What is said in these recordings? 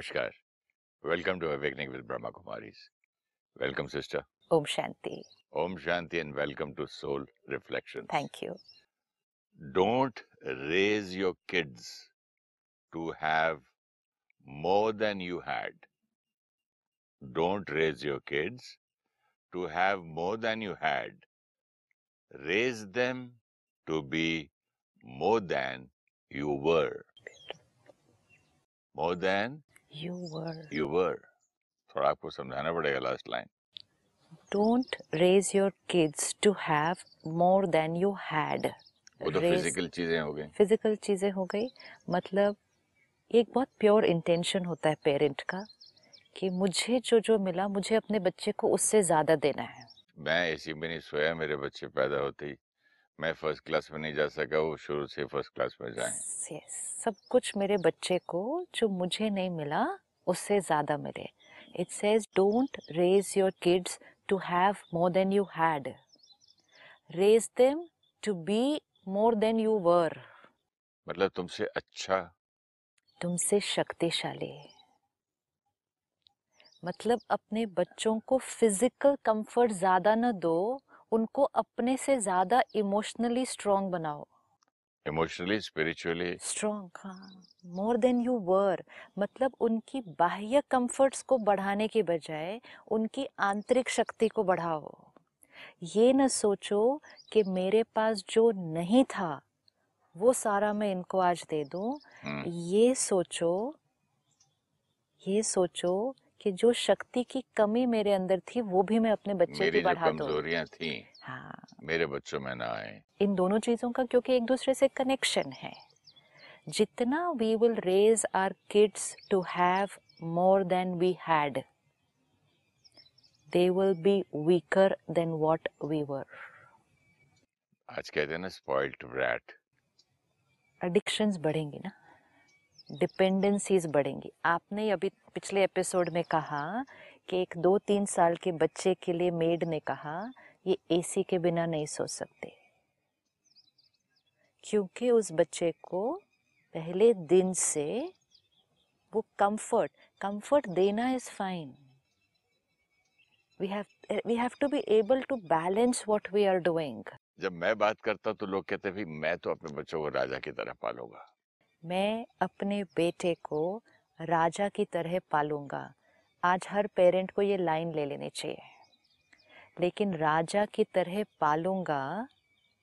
Namaskar. Welcome to Awakening with Brahma Kumaris. Welcome, sister. Om Shanti. Om Shanti and welcome to Soul Reflections. Thank you. Don't raise your kids to have more than you had. Don't raise your kids to have more than you had. Raise them to be more than you were. More than You were. you were. थोड़ा आपको समझाना पड़ेगा last line Don't raise your kids to have more than you had. वो तो physical चीज़ें हो गई physical चीज़ें हो गई मतलब एक बहुत प्योर इंटेंशन होता है पेरेंट का कि मुझे जो जो मिला मुझे अपने बच्चे को उससे ज़्यादा देना है मैं एसी में नहीं सोया मेरे बच्चे पैदा होते ही मैं फ़र्स्ट क्लास में नहीं जा सका वो शुरू से फ़र्स्ट क्लास में जाए। Yes, सब कुछ मेरे बच्चे को जो मुझे नहीं मिला उससे ज़्यादा मिले। It says don't raise your kids to have more than you had raise them to be more than you were मतलब तुमसे अच्छा। तुमसे शक्तिशाली। मतलब अपने बच्चों को फ़िज़िकल कंफर्ट ज़्यादा ना दो उनको अपने से ज़्यादा इमोशनली स्ट्रांग बनाओ। Emotionally spiritually. स्ट्रॉन्ग हाँ मोर देन यू वर। मतलब उनकी बाह्य कंफर्ट्स को बढ़ाने के बजाय उनकी आंतरिक शक्ति को बढ़ाओ। ये न सोचो कि मेरे पास जो नहीं था वो सारा मैं इनको आज दे दूँ। ये सोचो ये सोचो कि जो शक्ति की कमी मेरे अंदर थी वो भी मैं अपने बच्चे मेरी की बढ़ा कमजोरियाँ थी हाँ। मेरे बच्चों में ना आए। इन दोनों चीज़ों का क्योंकि एक दूसरे से कनेक्शन है। जितना we will raise our kids to have more than we had they will be weaker than what we were आज कहते हैं ना स्पॉइल्ड ब्रैट एडिक्शंस बढ़ेंगी ना। डिपेंडेंसीज बढ़ेंगी। आपने अभी पिछले एपिसोड में कहा कि एक दो तीन साल के बच्चे के लिए मेड ने कहा, ये एसी के बिना नहीं सो सकते। क्योंकि उस बच्चे को पहले दिन से वो कंफर्ट कंफर्ट देना is fine we have we have to be able to balance what we are doing जब मैं बात करता तो लोग कहते भाई, मैं तो अपने बच्चों को राजा की तरह पालूँगा। मैं अपने बेटे को राजा की तरह पालूँगा। आज हर पेरेंट को ये लाइन ले लेनी चाहिए। लेकिन राजा की तरह पालूँगा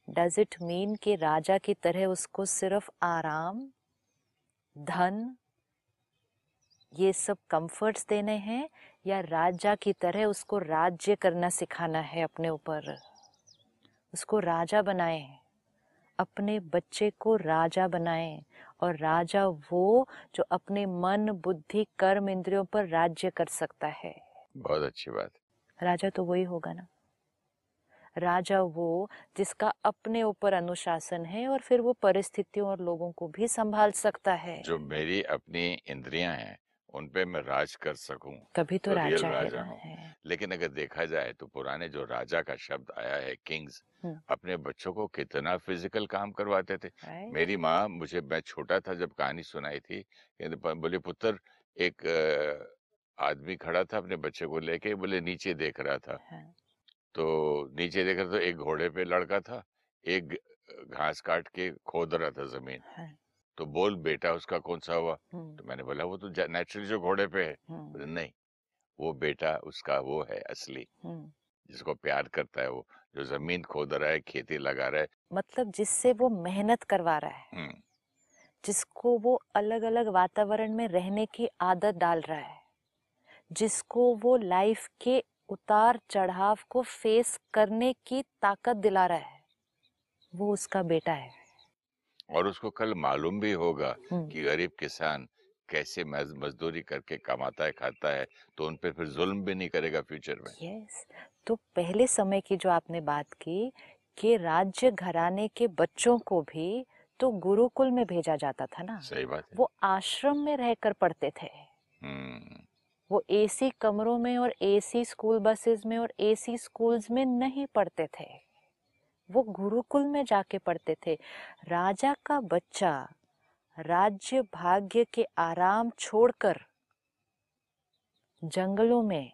डज इट मीन कि राजा की तरह उसको सिर्फ़ आराम, धन, ये सब कंफर्ट्स देने हैं, या राजा की तरह उसको राज्य करना सिखाना है अपने ऊपर? उसको राजा बनाएँ अपने बच्चे को राजा बनाएँ और राजा वो जो अपने मन बुद्धि कर्म इंद्रियों पर राज्य कर सकता है। बहुत अच्छी बात। राजा तो वही होगा ना। राजा वो जिसका अपने ऊपर अनुशासन है और फिर वो परिस्थितियों और लोगों को भी संभाल सकता है। जो मेरी अपनी इंद्रियाँ हैं उन पे मैं राज कर सकूँ तभी तो तो रियल राजा है राजा है। लेकिन अगर देखा जाए तो पुराने जो राजा का शब्द आया है किंग्स। अपने बच्चों को कितना फ़िज़िकल काम करवाते थे। मेरी माँ मुझे मैं छोटा था जब कहानी सुनाई थी बोले पुत्र एक आदमी खड़ा था अपने बच्चे को लेके बोले नीचे देख रहा था। हाँ, तो नीचे देख रहा था एक घोड़े पे लड़का था एक घास काट के खोद रहा था ज़मीन। हाँ, तो बोल बेटा उसका कौन सा हुआ? तो मैंने बोला वो तो नेचुरली जो घोड़े पे है। नहीं। वो बेटा उसका वो है असली। जिसको प्यार करता है वो जो ज़मीन खोद रहा है खेती लगा रहा है। मतलब जिससे वो मेहनत करवा रहा है। जिसको वो अलग अलग वातावरण में रहने की आदत डाल रहा है। जिसको वो लाइफ के उतार चढ़ाव को फेस करने की ताकत दिला रहा है वो उसका बेटा है। और उसको कल मालूम भी होगा कि गरीब किसान कैसे मजदूरी करके कमाता है खाता है तो उन पे फिर जुल्म भी नहीं करेगा फ्यूचर में। यस तो पहले समय की जो आपने बात की कि राज्य घराने के बच्चों को भी तो गुरुकुल में भेजा जाता था ना सही बात है। वो आश्रम में रहकर पढ़ते थे। हम्म, वो एसी कमरों में और एसी स्कूल बसेस में और एसी स्कूल्स में नहीं पढ़ते थे। वो गुरुकुल में जाके पढ़ते थे। राजा का बच्चा राज्य भाग्य के आराम छोड़कर जंगलों में,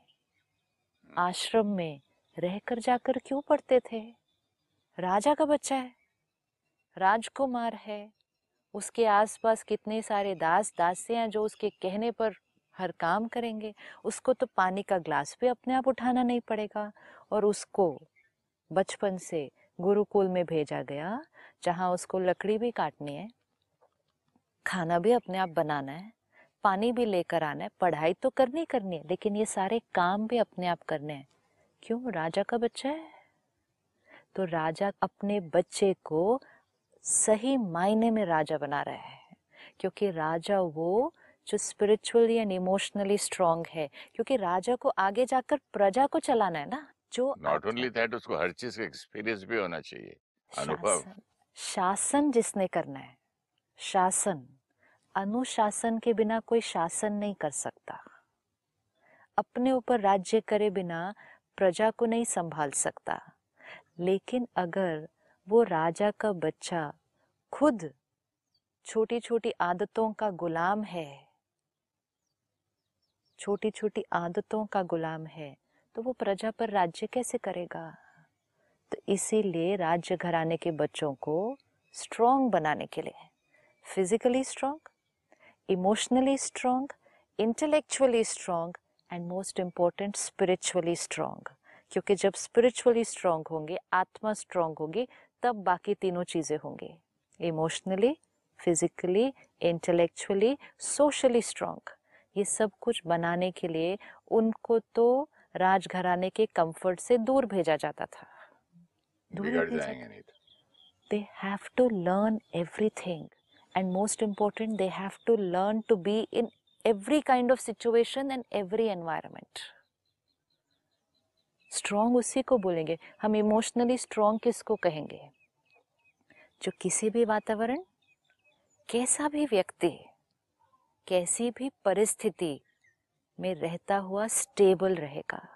आश्रम में रहकर जाकर क्यों पढ़ते थे? राजा का बच्चा है, राजकुमार है, उसके आसपास कितने सारे दास दासियाँ जो उसके कहने पर हर काम करेंगे, उसको तो पानी का ग्लास भी अपने आप उठाना नहीं पड़ेगा और उसको बचपन से गुरुकुल में भेजा गया, जहाँ उसको लकड़ी भी काटनी है। खाना भी अपने आप बनाना है पानी भी लेकर आना है पढ़ाई तो करनी करनी है लेकिन ये सारे काम भी अपने आप करने हैं। क्यों? राजा का बच्चा है। तो राजा अपने बच्चे को सही मायने में राजा बना रहा है क्योंकि राजा वो जो स्पिरिचुअली एंड इमोशनली स्ट्रांग है क्योंकि राजा को आगे जाकर प्रजा को चलाना है ना जो नॉट ओनली दैट उसको हर चीज़ का एक्सपीरियंस भी होना चाहिए। अनुभव। शासन शासन जिसने करना है। शासन। अनुशासन के बिना कोई शासन नहीं कर सकता। अपने ऊपर राज्य करे बिना प्रजा को नहीं संभाल सकता। लेकिन अगर वो राजा का बच्चा खुद छोटी छोटी आदतों का गुलाम है छोटी छोटी आदतों का गुलाम है तो वो प्रजा पर राज्य कैसे करेगा? तो इसीलिए राज्य घराने के बच्चों को स्ट्रॉन्ग बनाने के लिए। Physically strong emotionally strong intellectually strong and most important spiritually strong क्योंकि जब स्पिरिचुअली स्ट्रॉन्ग होंगे आत्मा स्ट्रॉन्ग होगी तब बाकी तीनों चीज़ें होंगी। Emotionally physically intellectually socially strong ये सब कुछ बनाने के लिए उनको तो राजघराने के कंफर्ट से दूर भेजा जाता था। दूर भेजा they have to learn everything and most important, they have to learn to be in every kind of situation and every environment. Strong उसी को बोलेंगे। हम इमोशनली स्ट्रॉन्ग किसको कहेंगे? जो किसी भी वातावरण, कैसा भी व्यक्ति, कैसी भी परिस्थिति में रहता हुआ स्टेबल रहेगा।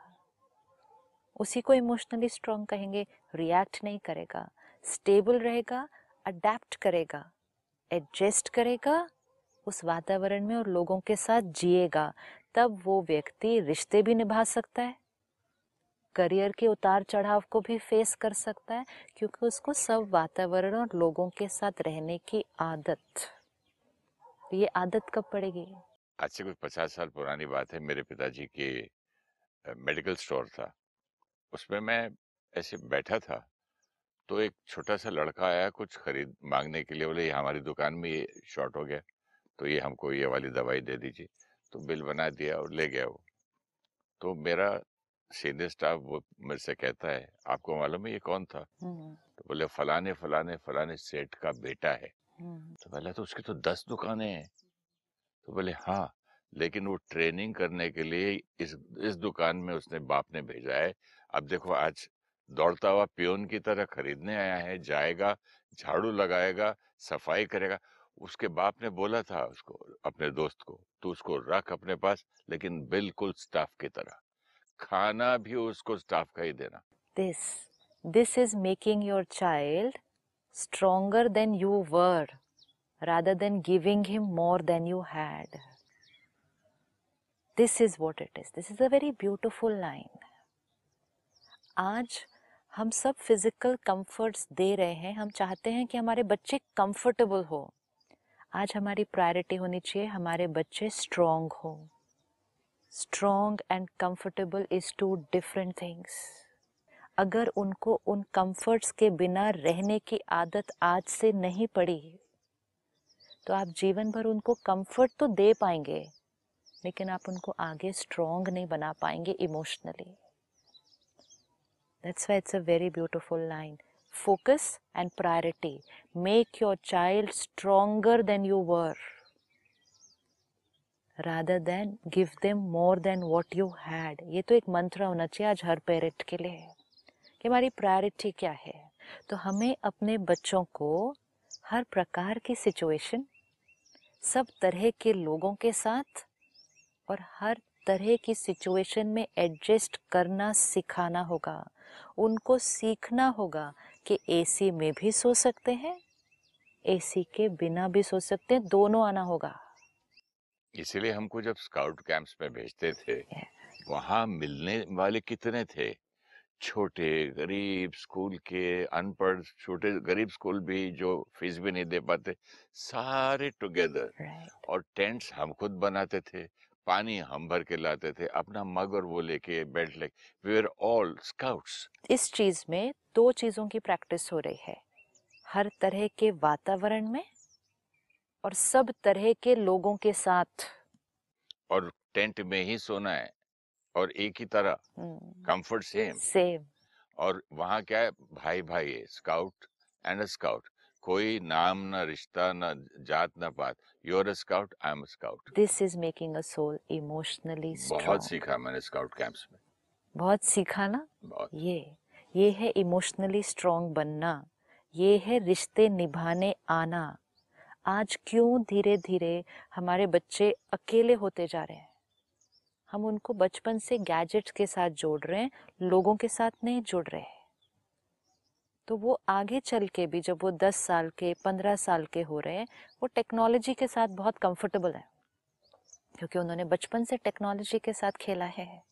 उसी को इमोशनली स्ट्रॉन्ग कहेंगे। रिएक्ट नहीं करेगा। स्टेबल रहेगा अडेप्ट करेगा। एडजस्ट करेगा उस वातावरण में और लोगों के साथ जिएगा, तब वो व्यक्ति रिश्ते भी निभा सकता है। करियर के उतार चढ़ाव को भी फेस कर सकता है, क्योंकि उसको सब वातावरण और लोगों के साथ रहने की आदत। ये आदत कब पड़ेगी? आज से कुछ पचास साल पुरानी बात है, मेरे पिताजी के मेडिकल स्टोर था। उसमें मैं ऐसे बैठा था तो एक छोटा सा लड़का आया कुछ खरीद मांगने के लिए बोले "ये हमारी दुकान में ये शॉर्ट हो गया तो ये हमको ये वाली दवाई दे दीजिए। तो बिल बना दिया और ले गया वो। तो मेरा सीनियर स्टाफ वो मेरे से कहता है आपको मालूम है ये कौन था? तो बोले फलाने फलाने फलाने सेठ का बेटा है। तो पहले तो उसकी तो दस दुकानें हैं। तो बोले हाँ लेकिन वो ट्रेनिंग करने के लिए इस इस दुकान में उसने बाप ने भेजा है। अब देखो आज दौड़ता हुआ प्योन की तरह खरीदने आया है, जाएगा, झाड़ू लगाएगा, सफ़ाई करेगा। उसके बाप ने बोला था उसको, अपने दोस्त को तो उसको रख अपने पास, लेकिन बिल्कुल स्टाफ की तरह। खाना भी उसको स्टाफ का ही देना। This this is making your child stronger than you were rather than giving him more than you had this is what it is this is a very beautiful line आज हम सब फ़िज़िकल कंफर्ट्स दे रहे हैं। हम चाहते हैं कि हमारे बच्चे कंफर्टेबल हो। आज हमारी प्रायोरिटी होनी चाहिए हमारे बच्चे स्ट्रॉन्ग हो। Strong and comfortable is two different things अगर उनको उन कंफर्ट्स के बिना रहने की आदत आज से नहीं पड़ी तो आप जीवन भर उनको कंफर्ट तो दे पाएँगे, लेकिन आप उनको आगे स्ट्रॉन्ग नहीं बना पाएँगे emotionally That's why it's a very beautiful line. Focus and priority. Make your child stronger than you were rather than give them more than what you had. ये तो एक मंत्र होना चाहिए आज हर पेरेंट के लिए कि हमारी प्रायोरिटी क्या है तो हमें अपने बच्चों को हर प्रकार की सिचुएशन सब तरह के लोगों के साथ और हर तरह की सिचुएशन में एडजस्ट करना सिखाना होगा उनको सीखना होगा कि एसी में भी सो सकते हैं एसी के बिना भी सो सकते हैं दोनों आना होगा। इसीलिए हमको जब स्काउट कैंप्स में भेजते थे. वहाँ मिलने वाले कितने थे? छोटे गरीब स्कूल के अनपढ़ छोटे गरीब स्कूल भी जो फ़ीस भी नहीं दे पाते सारे टुगेदर। Right. और टेंट्स हम खुद बनाते थे पानी हम भर के लाते थे अपना मग और वो लेके बेल्ट लेके। वी आर ऑल स्काउट्स इस चीज़ में दो चीज़ों की प्रैक्टिस हो रही है। हर तरह के वातावरण में और सब तरह के लोगों के साथ। और टेंट में ही सोना है और एक ही तरह। कंफर्ट सेम सेम और वहाँ क्या है? भाई भाई है स्काउट एंड अ स्काउट कोई नाम ना रिश्ता ना जात ना पात। You are scout I am scout this is making a soul emotionally बहुत सीखा मैंने स्काउट कैंप्स में। बहुत सीखा ना? बहुत। ये ये है इमोशनली स्ट्रांग बनना। ये है रिश्ते निभाने आना। आज क्यों धीरे धीरे हमारे बच्चे अकेले होते जा रहे हैं? हम उनको बचपन से गैजेट्स के साथ जोड़ रहे हैं लोगों के साथ नहीं जुड़ रहे हैं। तो वो आगे चल के भी जब वो 10 साल के 15 साल के हो रहे हैं, वो टेक्नोलॉजी के साथ बहुत कंफर्टेबल है। क्योंकि उन्होंने बचपन से टेक्नोलॉजी के साथ खेला है।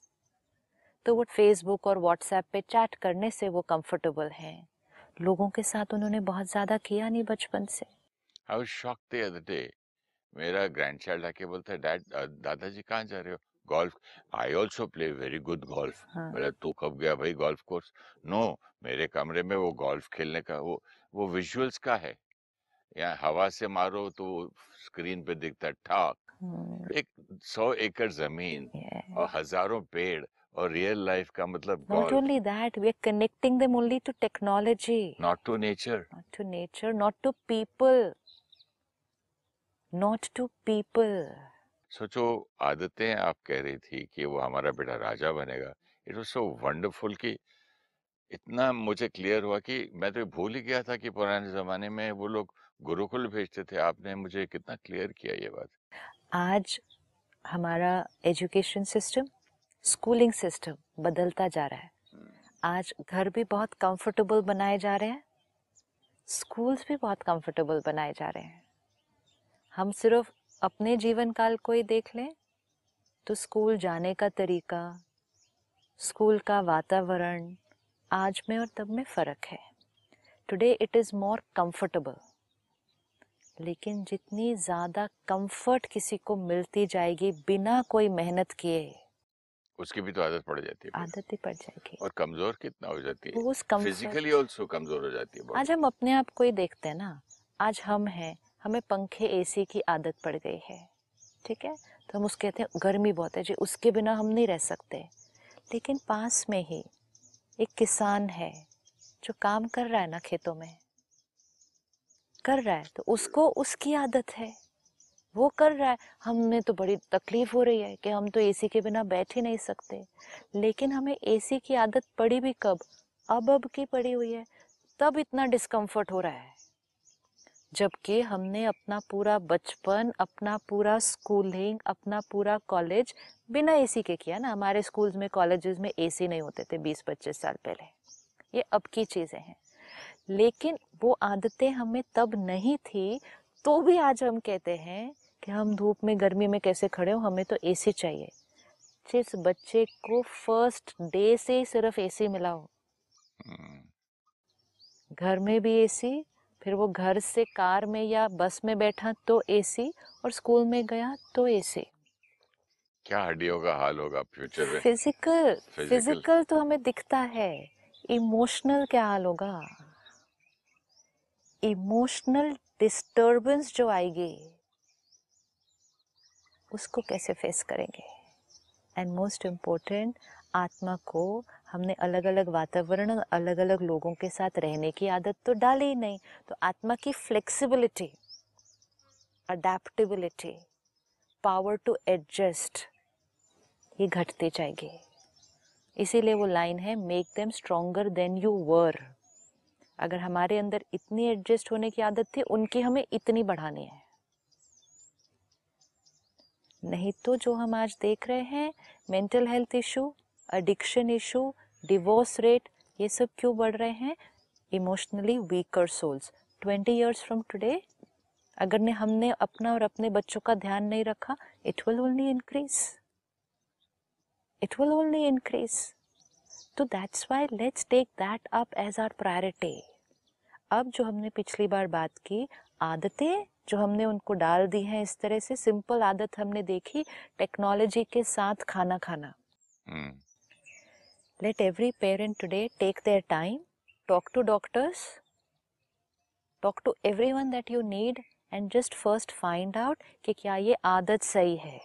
तो वो फेसबुक और व्हाट्सएप पे चैट करने से वो कंफर्टेबल हैं। लोगों के साथ उन्होंने बहुत ज़्यादा किया नहीं बचपन से। I was shocked the other day मेरा ग्रैंडचाइल्ड आके बोलता है डैड दादाजी कहाँ जा रहे हो? Golf I also play very good golf हाँ। बोला तू कब गया भाई गोल्फ कोर्स नो मेरे कमरे में वो गोल्फ खेलने का वो वो विजुअल्स का है। या हवा से मारो तो स्क्रीन पे दिखता है ठाक। हम्म, एक सौ एकड़ ज़मीन yeah. और हज़ारों पेड़ और रियल लाइफ का मतलब Not golf only that, we are connecting them only to technology, not to nature not to nature, not to people. Not to people. सोचो आदतें आप कह रही थी कि वो हमारा बेटा राजा बनेगा इट वाज सो वंडरफुल कि इतना मुझे क्लियर हुआ कि मैं तो भूल ही गया था कि पुराने जमाने में वो लोग गुरुकुल भेजते थे। आपने मुझे कितना क्लियर किया ये बात? आज हमारा एजुकेशन सिस्टम स्कूलिंग सिस्टम बदलता जा रहा है। आज घर भी बहुत कंफर्टेबल बनाए जा रहे हैं स्कूल्स भी बहुत कंफर्टेबल बनाए जा रहे हैं। हम सिर्फ़ अपने जीवन काल को ही देख लें तो स्कूल जाने का तरीका स्कूल का वातावरण आज में और तब में फ़र्क है। Today it is more comfortable लेकिन जितनी ज़्यादा कंफर्ट किसी को मिलती जाएगी बिना कोई मेहनत किए उसकी भी तो आदत पड़ जाती है आदत ही पड़ जाएगी। और कमज़ोर कितना हो जाती है। वो उस फिजिकली ऑल्सो कमज़ोर हो जाती है आज हम अपने आप को ही देखते हैं ना। आज हम हैं हमें पंखे एसी की आदत पड़ गई है। ठीक है? तो हम उसके कहते हैं, गर्मी बहुत है जी, उसके बिना हम नहीं रह सकते। लेकिन पास में ही एक किसान है, जो काम कर रहा है ना खेतों में। कर रहा है तो उसको उसकी आदत है। वो कर रहा है हमें तो बड़ी तकलीफ़ हो रही है कि हम तो एसी के बिना बैठ ही नहीं सकते। लेकिन हमें एसी की आदत पड़ी भी कब? अब अब की पड़ी हुई है। तब इतना डिस्कम्फर्ट हो रहा है। जबकि हमने अपना पूरा बचपन अपना पूरा स्कूलिंग अपना पूरा कॉलेज बिना एसी के किया ना। हमारे स्कूल्स में कॉलेजेस में एसी नहीं होते थे 20-25 साल पहले। ये अब की चीज़ें हैं। लेकिन वो आदतें हमें तब नहीं थी तो भी आज हम कहते हैं कि हम धूप में गर्मी में कैसे खड़े हो हमें तो एसी चाहिए। जिस बच्चे को फ़र्स्ट डे से ही सिर्फ़ एसी मिला हो। हम्म, घर में भी एसी फिर वो घर से कार में या बस में बैठा तो एसी और स्कूल में गया तो एसी क्या हड्डियों का हाल होगा फ्यूचर में? फ़िज़िकल फ़िज़िकल तो हमें दिखता है। इमोशनल क्या हाल होगा? इमोशनल डिस्टरबेंस जो आएगी उसको कैसे फेस करेंगे? एंड मोस्ट इम्पोर्टेंट आत्मा को हमने अलग अलग वातावरण अलग अलग लोगों के साथ रहने की आदत तो डाली ही नहीं। तो आत्मा की flexibility adaptability power to adjust ये घटती जाएगी। इसीलिए वो लाइन है make them stronger than you were अगर हमारे अंदर इतनी एडजस्ट होने की आदत थी, उनकी हमें इतनी बढ़ानी है। नहीं तो जो हम आज देख रहे हैं mental health issue addiction issue divorce rate ये सब क्यों बढ़ रहे हैं? Emotionally weaker souls twenty years from today अगर ने हमने अपना और अपने बच्चों का ध्यान नहीं रखा it will only increase it will only increase तो that's why let's take that up as our priority अब जो हमने पिछली बार बात की, आदतें जो हमने उनको डाल दी हैं, इस तरह से सिंपल आदत हमने देखी टेक्नोलॉजी के साथ खाना खाना। Let every parent today take their time talk to doctors talk to everyone that you need and just first find out कि क्या ये आदत सही है।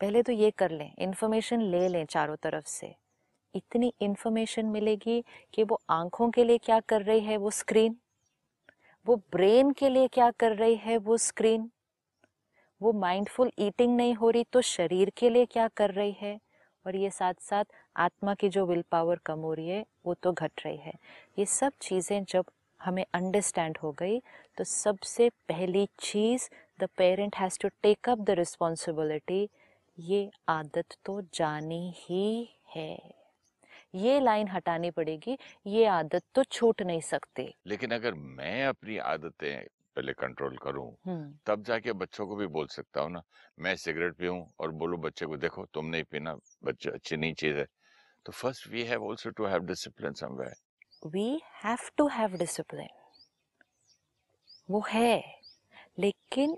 पहले तो ये कर लें इंफॉर्मेशन ले लें चारों तरफ़ से। इतनी इंफॉर्मेशन मिलेगी कि वो आँखों के लिए क्या कर रही है वो स्क्रीन वो ब्रेन के लिए क्या कर रही है वो स्क्रीन वो माइंडफुल ईटिंग नहीं हो रही तो शरीर के लिए क्या कर रही है? और ये साथ साथ आत्मा की जो विल पावर कम हो रही है, वो तो घट रही है। ये सब चीज़ें जब हमें अंडरस्टैंड हो गई तो सबसे पहली चीज़ the parent has to take up the responsibility ये आदत तो जानी ही है। ये लाइन हटानी पड़ेगी, ये आदत तो छूट नहीं सकती। लेकिन अगर मैं अपनी आदतें पहले कंट्रोल करूँ। तब जाके बच्चों को भी बोल सकता हूँ ना मैं सिगरेट पीऊं और बोलूँ बच्चे को देखो तुम नहीं पीना बच्चे अच्छी नहीं चीज़ है। तो first we have also to have discipline somewhere we have to have discipline वो है लेकिन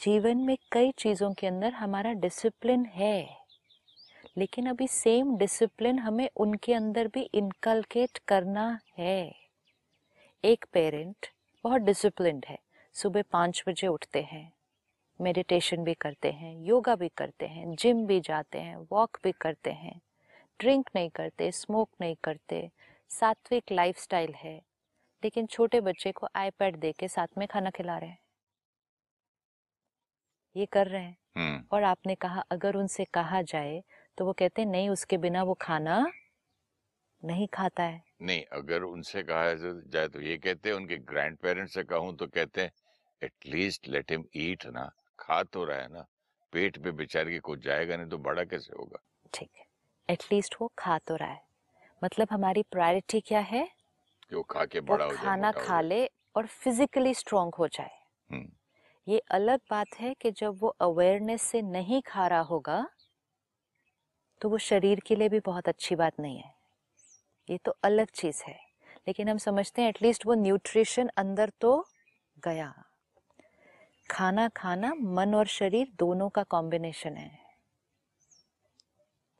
जीवन में कई चीज़ों के अंदर हमारा डिसिप्लिन है। लेकिन अभी सेम डिसिप्लिन हमें उनके अंदर भी इनकलकेट करना है। एक पेरेंट बहुत डिसिप्लिन है। सुबह पाँच बजे उठते हैं मेडिटेशन भी करते हैं योगा भी करते हैं जिम भी जाते हैं वॉक भी करते हैं ड्रिंक नहीं करते स्मोक नहीं करते सात्विक लाइफस्टाइल है लेकिन छोटे बच्चे को आईपैड दे के साथ में खाना खिला रहे हैं। ये कर रहे हैं। हम्म। और आपने कहा अगर उनसे कहा जाए तो वो कहते हैं नहीं उसके बिना वो खाना नहीं खाता है। नहीं अगर उनसे कहा जाए तो ये कहते हैं उनके ग्रैंड पेरेंट्स से कहूँ तो कहते हैं एटलीस्ट लेट हिम ईट ना खा तो रहा है ना पेट पे बेचारे के कुछ जाएगा नहीं तो बड़ा कैसे होगा? ठीक है एटलीस्ट वो खा तो रहा है। मतलब हमारी प्रायोरिटी क्या है? कि वो खा के बड़ा हो जाए खाना खा ले और फिजिकली स्ट्रांग हो जाए। हम्म, ये अलग बात है कि जब वो अवेयरनेस से नहीं खा रहा होगा तो वो शरीर के लिए भी बहुत अच्छी बात नहीं है। ये तो अलग चीज़ है। लेकिन हम समझते हैं एटलीस्ट वो न्यूट्रिशन अंदर तो गया। खाना खाना, मन और शरीर दोनों का कॉम्बिनेशन है।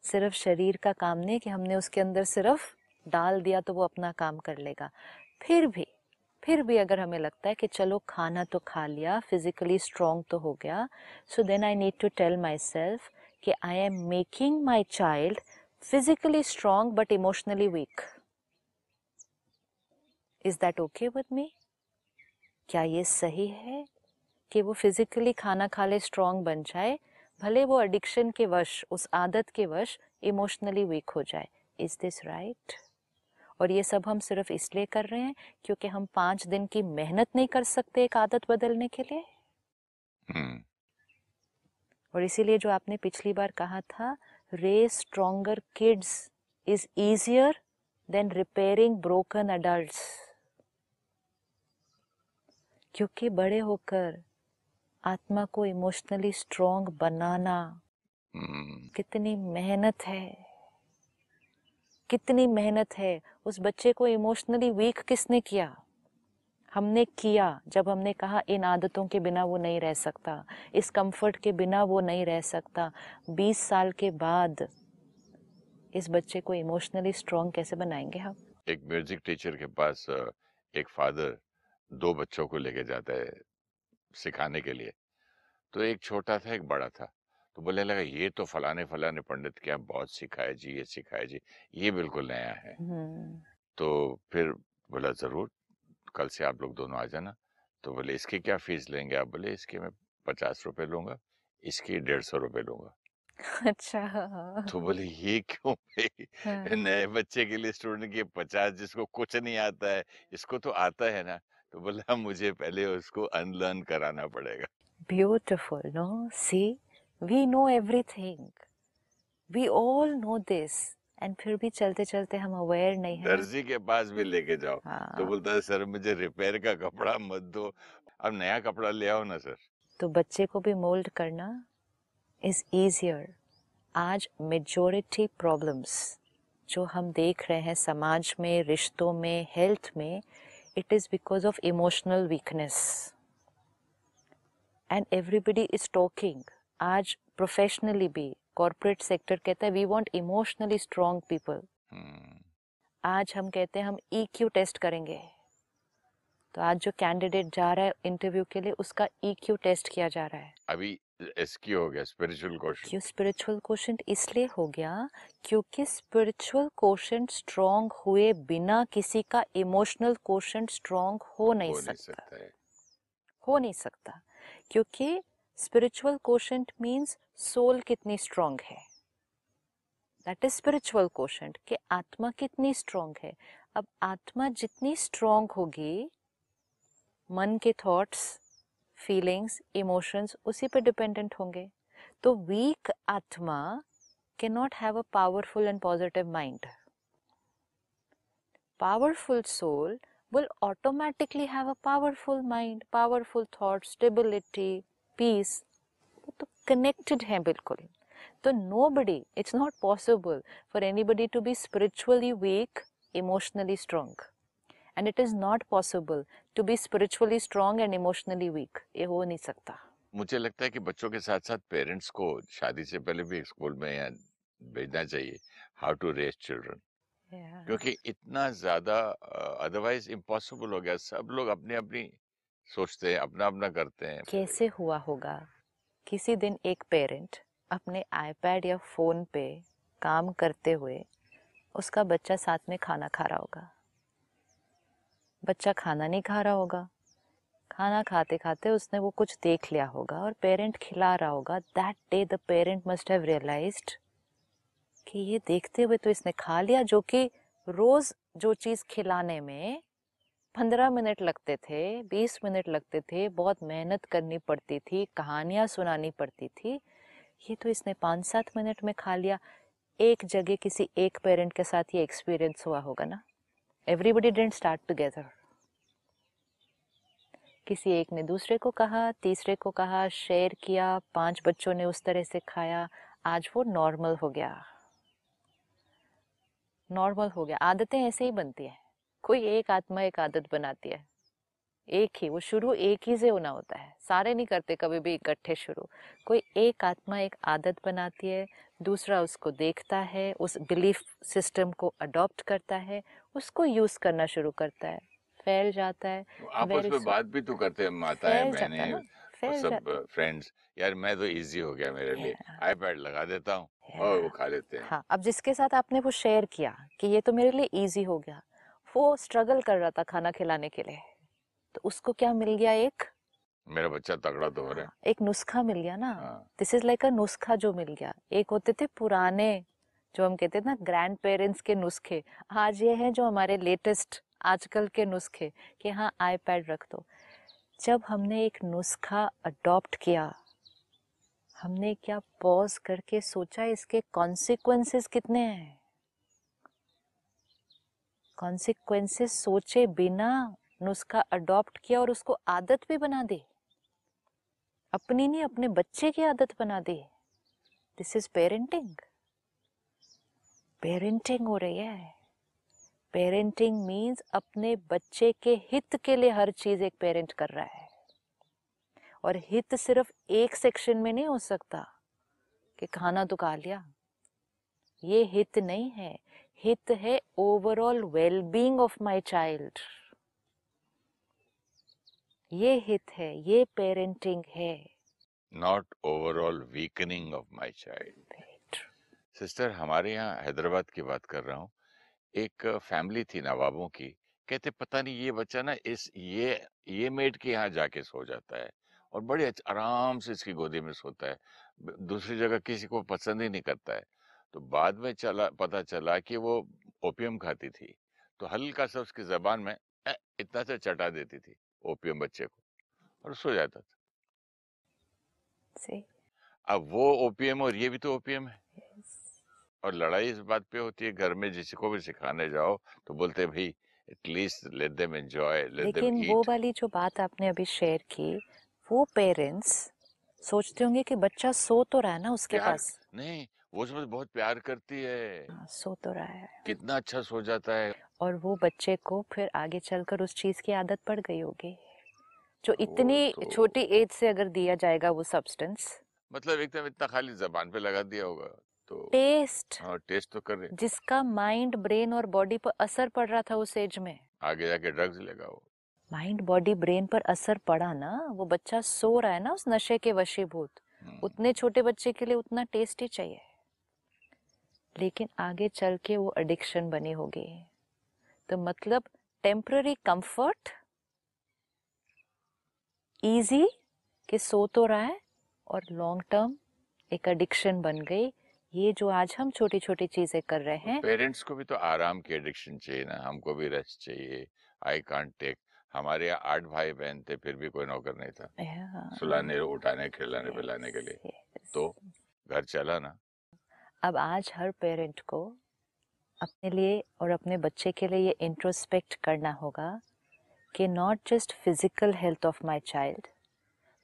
सिर्फ़ शरीर का काम नहीं कि हमने उसके अंदर सिर्फ़ डाल दिया तो वो अपना काम कर लेगा। फिर भी फिर भी अगर हमें लगता है कि चलो खाना तो खा लिया फिजिकली स्ट्रांग तो हो गया so then I need to tell myself कि I am making my child physically strong but emotionally weak. Is that okay with me? क्या ये सही है कि वो फिजिकली खाना खा ले स्ट्रांग बन जाए भले वो एडिक्शन के वश उस आदत के वश इमोशनली वीक हो जाए इज़ दिस राइट और ये सब हम सिर्फ़ इसलिए कर रहे हैं क्योंकि हम पाँच दिन की मेहनत नहीं कर सकते एक आदत बदलने के लिए हम्म, और इसीलिए जो आपने पिछली बार कहा था raise stronger kids is easier than repairing broken adults. क्योंकि बड़े होकर आत्मा को इमोशनली स्ट्रांग बनाना हम्म, कितनी मेहनत है। कितनी मेहनत है। उस बच्चे को इमोशनली वीक किसने किया? हमने किया जब हमने कहा इन आदतों के बिना वो नहीं रह सकता इस कंफर्ट के बिना वो नहीं रह सकता। 20 साल के बाद इस बच्चे को इमोशनली स्ट्रांग कैसे बनाएँगे हम? एक म्यूज़िक टीचर के पास एक फादर दो बच्चों को लेके जाता है सिखाने के लिए। तो एक छोटा था एक बड़ा था। तो बोले लगा ये तो फलाने फलाने पंडित के यहाँ बहुत सिखाए जी ये सिखाए जी ये बिल्कुल नया है। हम्म, तो फिर बोला ज़रूर। कल से आप लोग दोनों आ जाना। तो बोले इसकी क्या फ़ीस लेंगे? आप बोले इसके मैं पचास रुपए लूँगा इसकी डेढ़ सौ रुपए लूँगा। अच्छा तो बोले ये क्यों हाँ, नए बच्चे के लिए स्टूडेंट के पचास जिसको कुछ नहीं आता है इसको तो आता है ना? तो बोला मुझे पहले उसको अनलर्न कराना पड़ेगा। Beautiful no? See? We know everything. We all know this. And फिर भी चलते चलते हम अवेयर नहीं है। दर्जी के पास भी लेके जाओ। तो हाँ। बोलता है सर मुझे रिपेयर का कपड़ा मत दो। अब नया कपड़ा ले आओ ना सर. तो बच्चे को भी मोल्ड करना इज़ ईजियर आज मेजोरिटी प्रॉब्लम्स जो हम देख रहे हैं समाज में रिश्तों में हेल्थ में it is because of emotional weakness and everybody is talking आज प्रोफेशनली भी कॉरपोरेट सेक्टर कहता है we want emotionally strong people आज हम कहते हैं हम ईक्यू टेस्ट करेंगे। तो आज जो कैंडिडेट जा रहा है इंटरव्यू के लिए उसका ईक्यू टेस्ट किया जा रहा है। अभी एसकी हो गया स्पिरिचुअल क्वेश्चन क्यों स्पिरिचुअल क्वेश्चन इसलिए हो गया क्योंकि स्पिरिचुअल क्वेश्चन स्ट्रांग हुए बिना किसी का इमोशनल क्वेश्चन स्ट्रांग हो नहीं हो नहीं सकता। सकता हो नहीं सकता। क्योंकि स्पिरिचुअल क्वेश्चन मीन्स सोल कितनी स्ट्रांग है। दैट इज़ स्पिरिचुअल क्वेश्चन कि आत्मा कितनी स्ट्रांग है। अब आत्मा जितनी स्ट्रांग होगी मन के थॉट्स फीलिंग्स इमोशंस उसी पर डिपेंडेंट होंगे। तो वीक आत्मा can not have a powerful and positive mind powerful soul will automatically have a powerful mind, powerful thoughts, stability, peace तो कनेक्टेड है बिल्कुल। तो nobody it's not possible for anybody to be spiritually weak emotionally strong and it is not possible to be spiritually strong and emotionally weak ये हो नहीं सकता। मुझे लगता है कि बच्चों के साथ साथ पेरेंट्स को शादी से पहले भी स्कूल में या भेजना चाहिए हाउ टू रेज चिल्ड्रन क्योंकि इतना ज़्यादा अदरवाइज़ इम्पॉसिबल हो गया। सब लोग अपनी अपनी सोचते हैं अपना अपना करते हैं कैसे हुआ होगा? किसी दिन एक पेरेंट अपने आईपैड या फ़ोन पे काम करते हुए उसका बच्चा साथ में खाना खा रहा होगा। बच्चा खाना नहीं खा रहा होगा। खाना खाते खाते उसने वो कुछ देख लिया होगा और पेरेंट खिला रहा होगा। That day the parent must have realised कि ये देखते हुए तो इसने खा लिया, जो कि रोज जो चीज़ खिलाने में पंद्रह मिनट लगते थे, बीस मिनट लगते थे, बहुत मेहनत करनी पड़ती थी, कहानियाँ सुनानी पड़ती थी। ये तो इसने पाँच सात मिनट में खा लिया। एक जगह किसी एक पेरेंट के साथ ये एक्सपीरियंस हुआ होगा ना? एवरीबडी डेंट स्टार्ट टुगेदर किसी एक ने दूसरे को कहा, तीसरे को कहा शेयर किया, पाँच बच्चों ने उस तरह से खाया। आज वो नॉर्मल हो गया। नॉर्मल हो गया। आदतें ऐसे ही बनती हैं। कोई एक आत्मा एक आदत बनाती है। एक ही वो शुरू एक ही से होना होता है। सारे नहीं करते कभी भी इकट्ठे शुरू। कोई एक आत्मा एक आदत बनाती है दूसरा उसको देखता है उस बिलीफ सिस्टम को अडॉप्ट करता है उसको यूज़ करना शुरू करता है। फैल जाता है आपस में बात भी तो करते हैं जाता है बहनें ना और फैल सब फ्रेंड्स यार मैं तो इजी हो गया मेरे लिए। आईपैड लगा देता हूँ और वो खा लेते हैं। हाँ अब जिसके साथ आपने वो शेयर किया कि ये तो मेरे लिए इजी हो गया वो स्ट्रगल कर रहा था खाना खिलाने के लिए। तो उसको क्या मिल गया एक? मेरा बच्चा तगड़ा तो हो रहा है। एक नुस्खा मिल गया ना। दिस इज़ लाइक अ नुस्खा जो मिल गया। एक होते थे पुराने जो हम कहते थे ना ग्रैंड पेरेंट्स के नुस्खे। आज ये है जो हमारे लेटेस्ट आजकल के नुस्खे कि हाँ आईपैड रख दो। जब हमने एक नुस्खा अडॉप्ट किया हमने क्या पॉज करके सोचा इसके कॉन्सिक्वेंसेस कितने हैं? कॉन्सिक्वेंसेस सोचे बिना नुस्खा अडॉप्ट किया और उसको आदत भी बना दी। अपनी नहीं, अपने बच्चे की आदत बना दी। दिस इज़ पेरेंटिंग पेरेंटिंग हो रही है। पेरेंटिंग मीन्स अपने बच्चे के हित के लिए हर चीज़ एक पेरेंट कर रहा है। और हित सिर्फ़ एक सेक्शन में नहीं हो सकता कि खाना तो खा लिया। ये हित नहीं है। हित है overall wellbeing of my child ये हित है ये पेरेंटिंग है। Not overall weakening of my child sister हमारे यहाँ हैदराबाद की बात कर रहा हूँ। एक फैमिली थी नवाबों की। कहते पता नहीं ये बच्चा ना इस ये ये मेड के यहाँ जाके सो जाता है और बड़े आराम से इसकी गोदी में सोता है। दूसरी जगह किसी को पसंद ही नहीं करता है। तो बाद में चला पता चला कि वो ओपियम खाती थी। तो हल्का सा उसकी जबान में "ए", इतना सा चटा देती थी ओपियम बच्चे को और सो जाता था। See? अब वो ओपियम और ये भी तो ओपियम है। Yes. और लड़ाई इस बात पे होती है घर में जिसी को भी सिखाने जाओ तो बोलते हैं भाई at least let them enjoy let them लेकिन वो वाली जो बात आपने अभी शेयर की वो पेरेंट्स सोचते होंगे कि बच्चा सो तो रहा है ना उसके पास। नहीं वो समझ बहुत प्यार करती है। हाँ, सो तो रहा है कितना अच्छा सो जाता है। और वो बच्चे को फिर आगे चलकर उस चीज़ की आदत पड़ गई होगी जो इतनी तो छोटी एज से अगर दिया जाएगा वो सब्सटेंस मतलब एकदम इतना खाली जबान पे लगा दिया होगा तो टेस्ट हाँ टेस्ट तो कर रहे जिसका माइंड ब्रेन और बॉडी पर असर पड़ रहा था उस एज में। आगे जाके ड्रग्स लेगा वो। माइंड बॉडी ब्रेन पर असर पड़ा ना वो बच्चा सो रहा है ना उस नशे के वशीभूत। हम्म, उतने छोटे बच्चे के लिए उतना टेस्ट ही चाहिए। लेकिन आगे चल के वो एडिक्शन बनी होगी। तो मतलब टेम्पररी कंफर्ट इजी कि सो तो रहा है और लॉन्ग टर्म एक एडिक्शन बन गई। ये जो आज हम छोटी छोटी चीज़ें कर रहे हैं। पेरेंट्स को भी तो आराम की एडिक्शन चाहिए ना हमको भी रेस्ट चाहिए। आई कांट टेक हमारे यहाँ आठ भाई बहन थे फिर भी कोई नौकर नहीं था। सुलाने उठाने खिलाने पिलाने के लिए. तो घर चला ना। अब आज हर पेरेंट को अपने लिए और अपने बच्चे के लिए ये इंट्रोस्पेक्ट करना होगा कि not just physical health of my child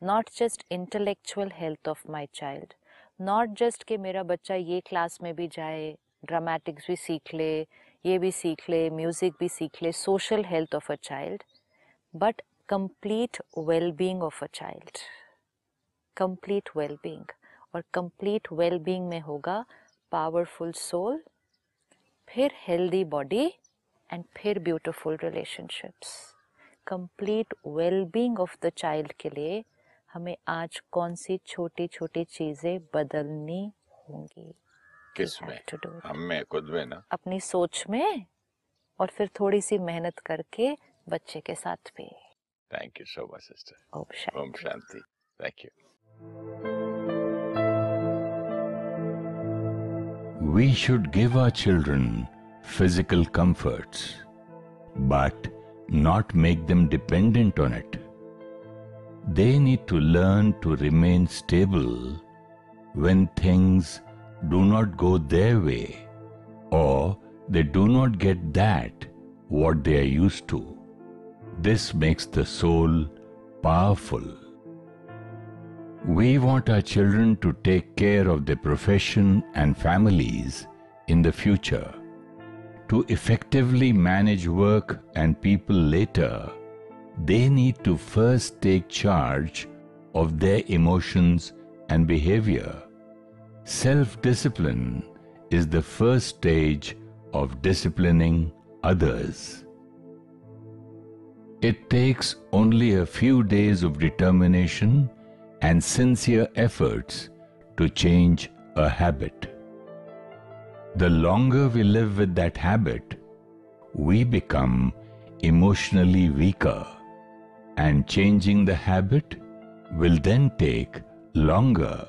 not just intellectual health of my child not just कि मेरा बच्चा ये क्लास में भी जाए ड्रामेटिक्स भी सीख ले, ये भी सीख ले म्यूज़िक भी सीख ले social health of a child but complete wellbeing of a child complete wellbeing और कंप्लीट वेल-बीइंग में होगा पावरफुल सोल फिर हेल्दी बॉडी एंड फिर beautiful relationships complete wellbeing of the child के लिए हमें आज कौन सी छोटी छोटी चीज़ें बदलनी होंगी? किसमें? हम खुद में ना? अपनी सोच में और फिर थोड़ी सी मेहनत करके बच्चे के साथ भी। Thank you so much sister Om Shanti. Thank you We should give our children physical comforts, but not make them dependent on it. They need to learn to remain stable when things do not go their way or they do not get that what they are used to. This makes the soul powerful. We want our children to take care of their profession and families in the future. To effectively manage work and people later, they need to first take charge of their emotions and behavior. Self discipline is the first stage of disciplining others. It takes only a few days of determination and sincere efforts to change a habit. The longer we live with that habit, we become emotionally weaker, and changing the habit will then take longer.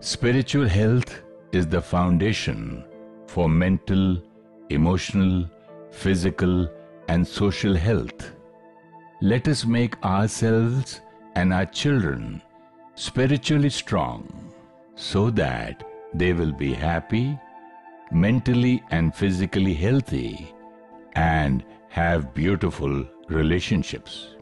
Spiritual health is the foundation for mental, emotional, physical, and social health. Let us make ourselves and our children spiritually strong so that they will be happy, mentally and physically healthy, and have beautiful relationships.